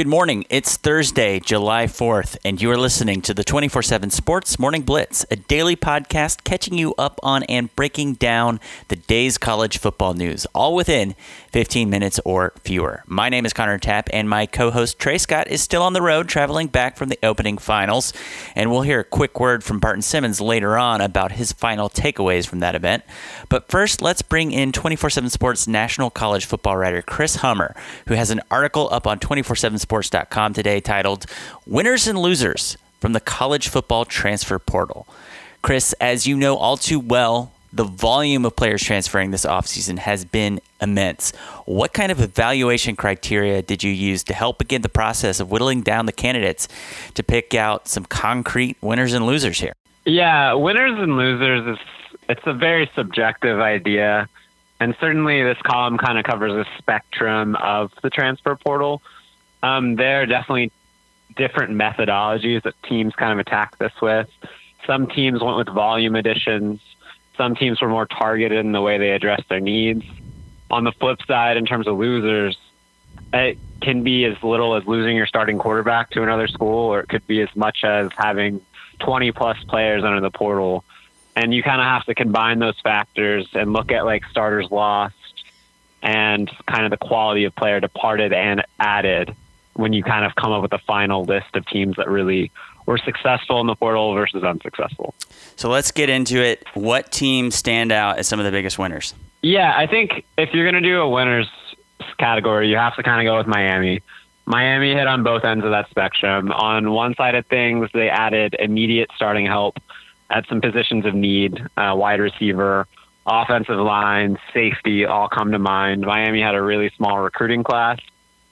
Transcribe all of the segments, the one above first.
Good morning. It's Thursday, July 4th, and you are listening to the 24 7 Sports Morning Blitz, a daily podcast catching you up on and breaking down the day's college football news, all within 15 minutes or fewer. My name is Connor Tapp, and my co host Trey Scott is still on the road traveling back from the opening finals. And we'll hear a quick word from Barton Simmons later on about his final takeaways from that event. But first, let's bring in 24 7 Sports national college football writer Chris Hummer, who has an article up on 24 7 sports.com today titled Winners and Losers from the College Football Transfer Portal. Chris, as you know all too well, the volume of players transferring this offseason has been immense. What kind of evaluation criteria did you use to help begin the process of whittling down the candidates to pick out some concrete winners and losers here? Yeah, winners and losers is it's a very subjective idea. And certainly this column kind of covers a spectrum of the transfer portal. Um, there are definitely different methodologies that teams kind of attack this with. Some teams went with volume additions. Some teams were more targeted in the way they addressed their needs. On the flip side, in terms of losers, it can be as little as losing your starting quarterback to another school, or it could be as much as having 20 plus players under the portal. And you kind of have to combine those factors and look at like starters lost and kind of the quality of player departed and added when you kind of come up with a final list of teams that really were successful in the portal versus unsuccessful. So let's get into it. What teams stand out as some of the biggest winners? Yeah, I think if you're going to do a winners category, you have to kind of go with Miami. Miami hit on both ends of that spectrum. On one side of things, they added immediate starting help at some positions of need, uh, wide receiver, offensive line, safety, all come to mind. Miami had a really small recruiting class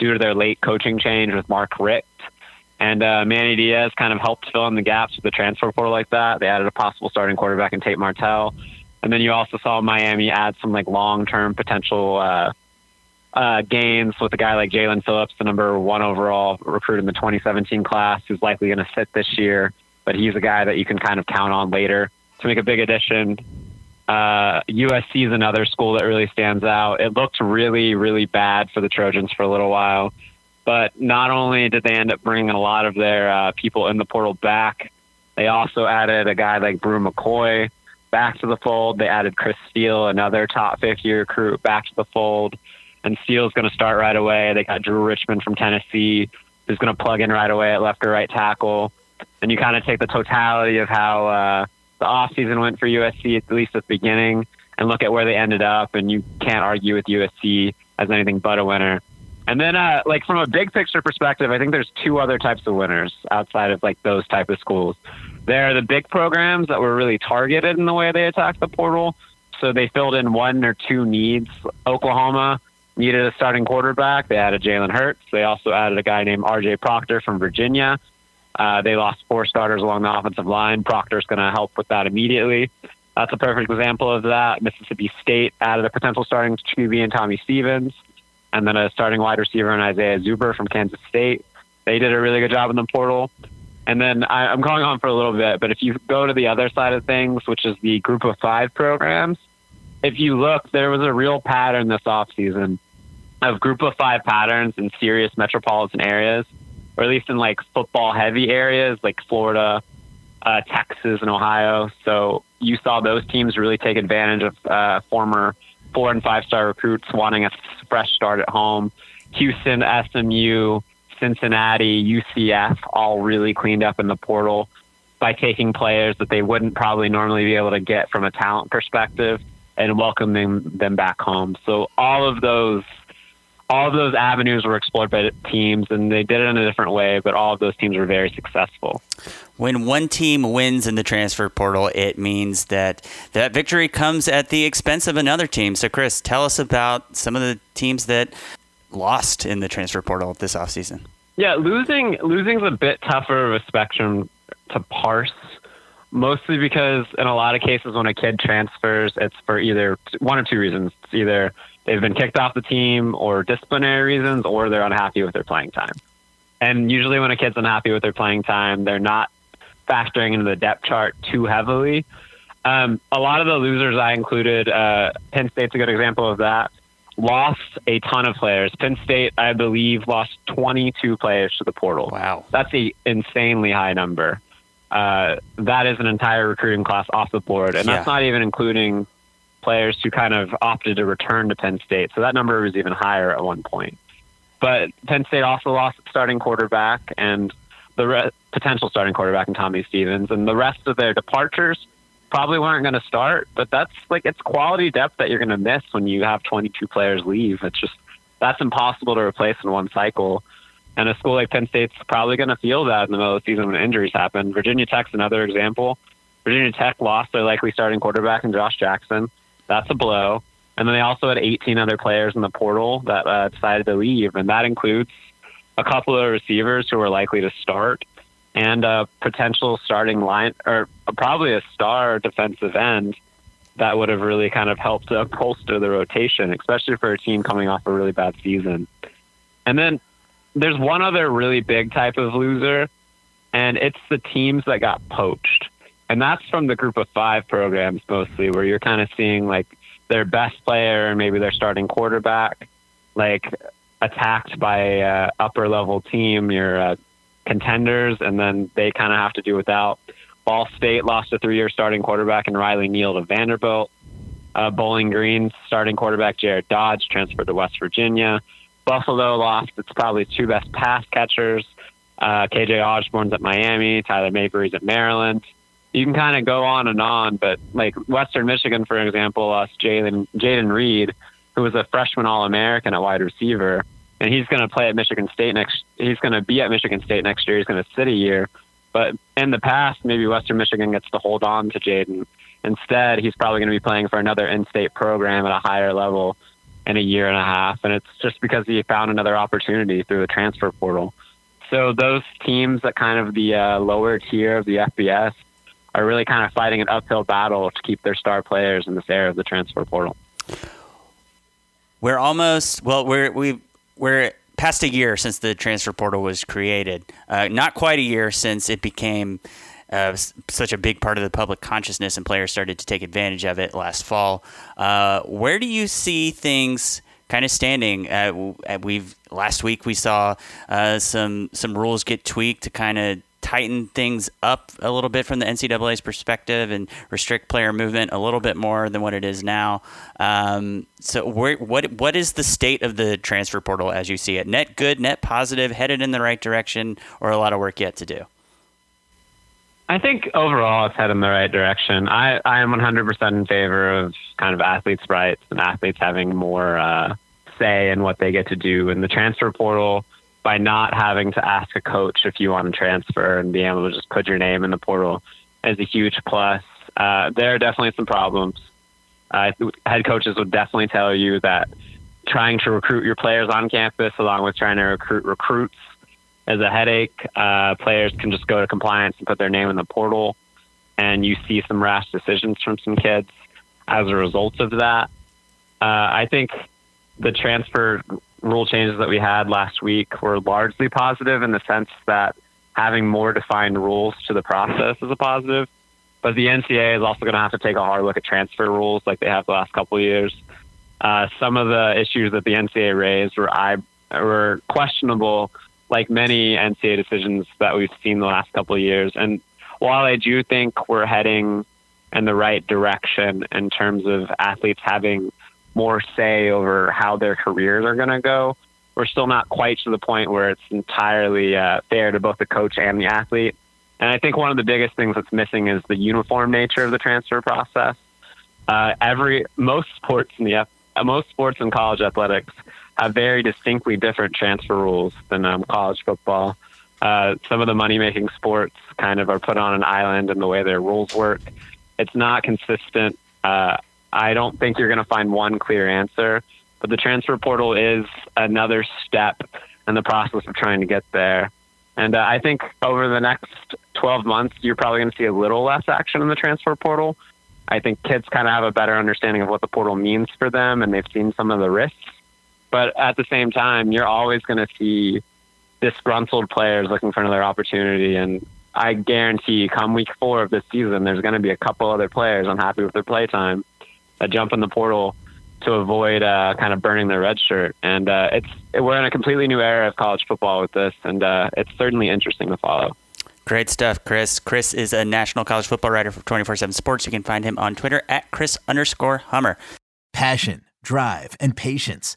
due to their late coaching change with Mark Richt. And uh, Manny Diaz kind of helped fill in the gaps with the transfer portal like that. They added a possible starting quarterback in Tate Martell. And then you also saw Miami add some like long term potential uh, uh, gains with a guy like Jaelan Phillips, the number one overall recruit in the 2017 class, who's likely going to sit this year. But he's a guy that you can kind of count on later to make a big addition. Uh, USC is another school that really stands out. It looked really, really bad for the Trojans for a little while, but not only did they end up bringing a lot of their uh, people in the portal back, they also added a guy like Bru McCoy back to the fold. They added Chris Steele, another top 50 recruit, back to the fold. And Steele's going to start right away. They got Drew Richmond from Tennessee, who's going to plug in right away at left or right tackle. And you kind of take the totality of how uh, the off season went for USC, at least at the beginning, and look at where they ended up, and you can't argue with USC as anything but a winner. And then, uh, like from a big picture perspective, I think there's two other types of winners outside of like those type of schools. There are the big programs that were really targeted in the way they attacked the portal. So they filled in one or two needs. Oklahoma needed a starting quarterback. They added Jalen Hurts. They also added a guy named R.J. Proctor from Virginia. Uh, they lost four starters along the offensive line. Proctor's going to help with that immediately. That's a perfect example of that. Mississippi State added a potential starting QB in Tommy Stevens, and then a starting wide receiver in Isaiah Zuber from Kansas State. They did a really good job in the portal. And then I, I'm going on for a little bit, but if you go to the other side of things, which is the group of five programs, if you look, there was a real pattern this offseason of group of five patterns in serious metropolitan areas or at least in like football heavy areas like Florida, uh, Texas, and Ohio. So you saw those teams really take advantage of uh, former four and five star recruits wanting a fresh start at home. Houston, SMU, Cincinnati, UCF all really cleaned up in the portal by taking players that they wouldn't probably normally be able to get from a talent perspective and welcoming them back home. So all of those all of those avenues were explored by teams, and they did it in a different way, but all of those teams were very successful. When one team wins in the transfer portal, it means that that victory comes at the expense of another team. So, Chris, tell us about some of the teams that lost in the transfer portal this offseason. Yeah, losing losing's a bit tougher of a spectrum to parse, mostly because in a lot of cases when a kid transfers, it's for either one or two reasons. It's either they've been kicked off the team or disciplinary reasons, or they're unhappy with their playing time. And usually, when a kid's unhappy with their playing time, they're not factoring into the depth chart too heavily. Um, a lot of the losers I included, uh, Penn State's a good example of that. lost a ton of players. Penn State, I believe, lost 22 players to the portal. Wow. That's an insanely high number. Uh, that is an entire recruiting class off the board, and Yeah. that's not even including players who kind of opted to return to Penn State. So that number was even higher at one point. But Penn State also lost its starting quarterback and the re- potential starting quarterback in Tommy Stevens, and the rest of their departures probably weren't going to start. But that's like it's quality depth that you're going to miss when you have 22 players leave. It's just that's impossible to replace in one cycle. And a school like Penn State's probably going to feel that in the middle of the season when injuries happen. Virginia Tech's another example. Virginia Tech lost their likely starting quarterback in Josh Jackson. That's a blow. And then they also had 18 other players in the portal that uh, decided to leave, and that includes a couple of receivers who are likely to start and a potential starting line or probably a star defensive end that would have really kind of helped to bolster the rotation, especially for a team coming off a really bad season. And then there's one other really big type of loser, and it's the teams that got poached. And that's from the group of five programs mostly, where you're kind of seeing like their best player and maybe their starting quarterback, like attacked by a uh, upper level team, your uh, contenders, and then they kind of have to do without. Ball State lost a three year starting quarterback and Riley Neal to Vanderbilt. Uh, Bowling Green's starting quarterback Jarret Doege transferred to West Virginia. Buffalo lost its probably two best pass catchers. Uh, KJ Osborn's at Miami. Tyler Mabry's at Maryland. You can kind of go on and on, but like Western Michigan, for example, lost Jalen Jayden Reed, who was a freshman All American at wide receiver, and he's going to play at Michigan State next. He's going to be at Michigan State next year. He's going to sit a year, but in the past, maybe Western Michigan gets to hold on to Jayden. Instead, he's probably going to be playing for another in-state program at a higher level in a year and a half, and it's just because he found another opportunity through the transfer portal. So those teams that kind of the uh, lower tier of the FBS are really kind of fighting an uphill battle to keep their star players in this era of the transfer portal. We're almost well. We're we we're past a year since the transfer portal was created. Uh, not quite a year since it became uh, such a big part of the public consciousness, and players started to take advantage of it last fall. Uh, where do you see things? Kind of standing. Uh, uh, we've last week we saw uh, some some rules get tweaked to kind of tighten things up a little bit from the NCAA's perspective and restrict player movement a little bit more than what it is now. Um, so, what what is the state of the transfer portal as you see it? Net good, net positive, headed in the right direction, or a lot of work yet to do? I think overall it's headed in the right direction. I, I am 100% in favor of kind of athletes' rights and athletes having more uh, say in what they get to do in the transfer portal by not having to ask a coach if you want to transfer and being able to just put your name in the portal is a huge plus. Uh, there are definitely some problems. Uh, head coaches would definitely tell you that trying to recruit your players on campus along with trying to recruit recruits is a headache. Uh, players can just go to compliance and put their name in the portal, and you see some rash decisions from some kids as a result of that. Uh, I think the transfer rule changes that we had last week were largely positive in the sense that having more defined rules to the process is a positive. But the NCAA is also going to have to take a hard look at transfer rules like they have the last couple of years. Uh, some of the issues that the NCAA raised were I were questionable, like many NCAA decisions that we've seen the last couple of years. And while I do think we're heading in the right direction in terms of athletes having more say over how their careers are going to go, we're still not quite to the point where it's entirely uh, fair to both the coach and the athlete. And I think one of the biggest things that's missing is the uniform nature of the transfer process. Uh, every most sports in the uh, most sports in college athletics have very distinctly different transfer rules than um, college football. Uh, some of the money making sports kind of are put on an island in the way their rules work. It's not consistent. Uh, I don't think you're going to find one clear answer, but the transfer portal is another step in the process of trying to get there. And uh, I think over the next 12 months, you're probably going to see a little less action in the transfer portal. I think kids kind of have a better understanding of what the portal means for them, and they've seen some of the risks. But at the same time, you're always going to see disgruntled players looking for another opportunity. And I guarantee, come week four of this season, there's going to be a couple other players unhappy with their play time that jump in the portal to avoid uh, kind of burning their red shirt. And uh, it's we're in a completely new era of college football with this, and uh, it's certainly interesting to follow. Great stuff, Chris. Chris is a national college football writer for 24 7 Sports. You can find him on Twitter at Chris underscore Hummer. Passion, drive, and patience.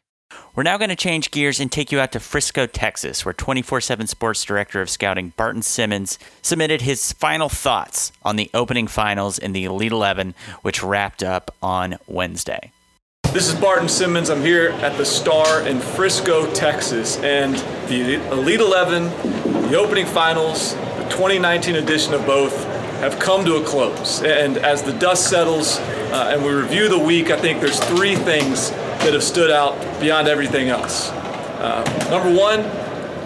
We're now going to change gears and take you out to Frisco, Texas, where 24 7 Sports Director of Scouting Barton Simmons submitted his final thoughts on the opening finals in the Elite 11, which wrapped up on Wednesday. This is Barton Simmons. I'm here at the Star in Frisco, Texas, and the Elite 11, the opening finals, the 2019 edition of both have come to a close. And as the dust settles uh, and we review the week, I think there's three things that have stood out beyond everything else. Uh, number one,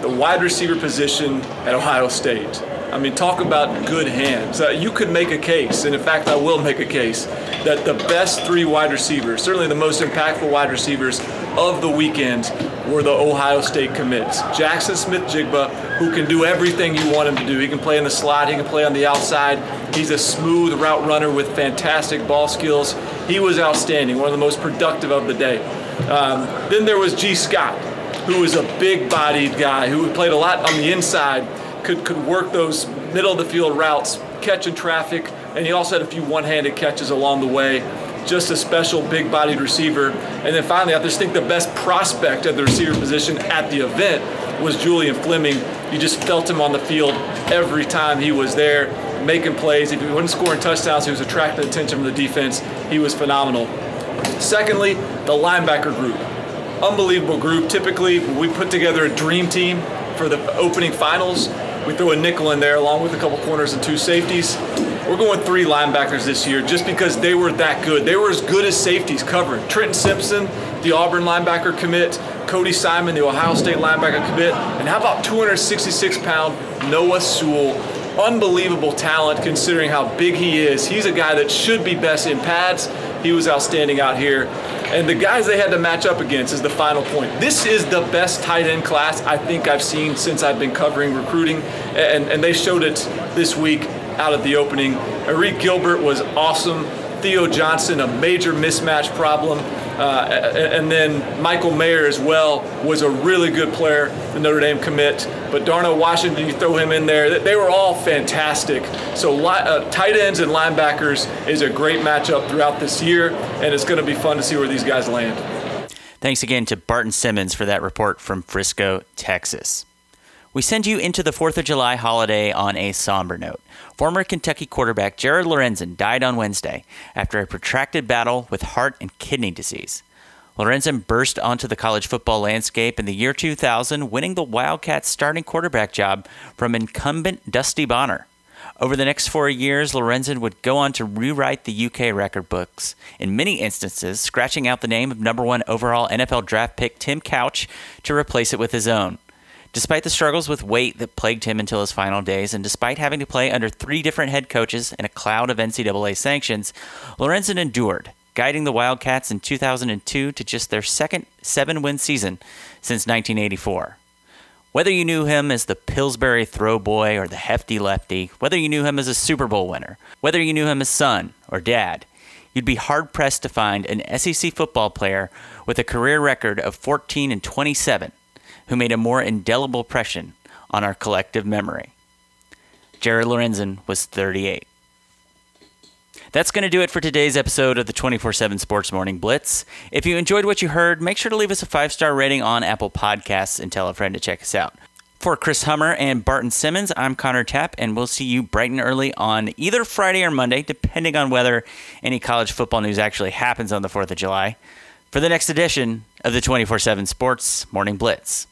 the wide receiver position at Ohio State. I mean, talk about good hands. Uh, you could make a case, and in fact, I will make a case, that the best three wide receivers, certainly the most impactful wide receivers of the weekend, were the Ohio State commits. Jaxon Smith-Njigba, who can do everything you want him to do. He can play in the slot, he can play on the outside. He's a smooth route runner with fantastic ball skills. He was outstanding, one of the most productive of the day. Um, then there was Gee Scott, who was a big-bodied guy who played a lot on the inside could, could work those middle of the field routes, catching traffic, and he also had a few one-handed catches along the way. Just a special big-bodied receiver. And then finally, I just think the best prospect at the receiver position at the event was Julian Fleming. You just felt him on the field every time he was there, making plays. If he wasn't scoring touchdowns, he was attracting attention from the defense. He was phenomenal. Secondly, the linebacker group. Unbelievable group. Typically, we put together a dream team for the opening finals, we throw a nickel in there along with a couple corners and two safeties. We're going three linebackers this year just because they were that good. They were as good as safeties covering. Trenton Simpson, the Auburn linebacker commit, Cody Simon, the Ohio State linebacker commit, and how about 266 pound Noah Sewell? Unbelievable talent considering how big he is. He's a guy that should be best in pads. He was outstanding out here. And the guys they had to match up against is the final point. This is the best tight end class I think I've seen since I've been covering recruiting, and, and they showed it this week out at the opening. Arik Gilbert was awesome. Theo Johnson, a major mismatch problem. Uh, and then Michael Mayer as well was a really good player, the Notre Dame commit. But Darnell Washington, you throw him in there. They were all fantastic. So uh, tight ends and linebackers is a great matchup throughout this year, and it's going to be fun to see where these guys land. Thanks again to Barton Simmons for that report from Frisco, Texas. We send you into the 4th of July holiday on a somber note. Former Kentucky quarterback Jared Lorenzen died on Wednesday after a protracted battle with heart and kidney disease. Lorenzen burst onto the college football landscape in the year 2000, winning the Wildcats starting quarterback job from incumbent Dusty Bonner. Over the next four years, Lorenzen would go on to rewrite the UK record books, in many instances, scratching out the name of number one overall NFL draft pick Tim Couch to replace it with his own. Despite the struggles with weight that plagued him until his final days, and despite having to play under three different head coaches and a cloud of NCAA sanctions, Lorenzen endured, guiding the Wildcats in 2002 to just their second seven win season since 1984. Whether you knew him as the Pillsbury throw boy or the hefty lefty, whether you knew him as a Super Bowl winner, whether you knew him as son or dad, you'd be hard pressed to find an SEC football player with a career record of 14 and 27 who made a more indelible impression on our collective memory. Jared Lorenzen was 38. That's going to do it for today's episode of the 24 7 Sports Morning Blitz. If you enjoyed what you heard, make sure to leave us a five star rating on Apple Podcasts and tell a friend to check us out. For Chris Hummer and Barton Simmons, I'm Connor Tapp, and we'll see you bright and early on either Friday or Monday, depending on whether any college football news actually happens on the 4th of July, for the next edition of the 24 7 Sports Morning Blitz.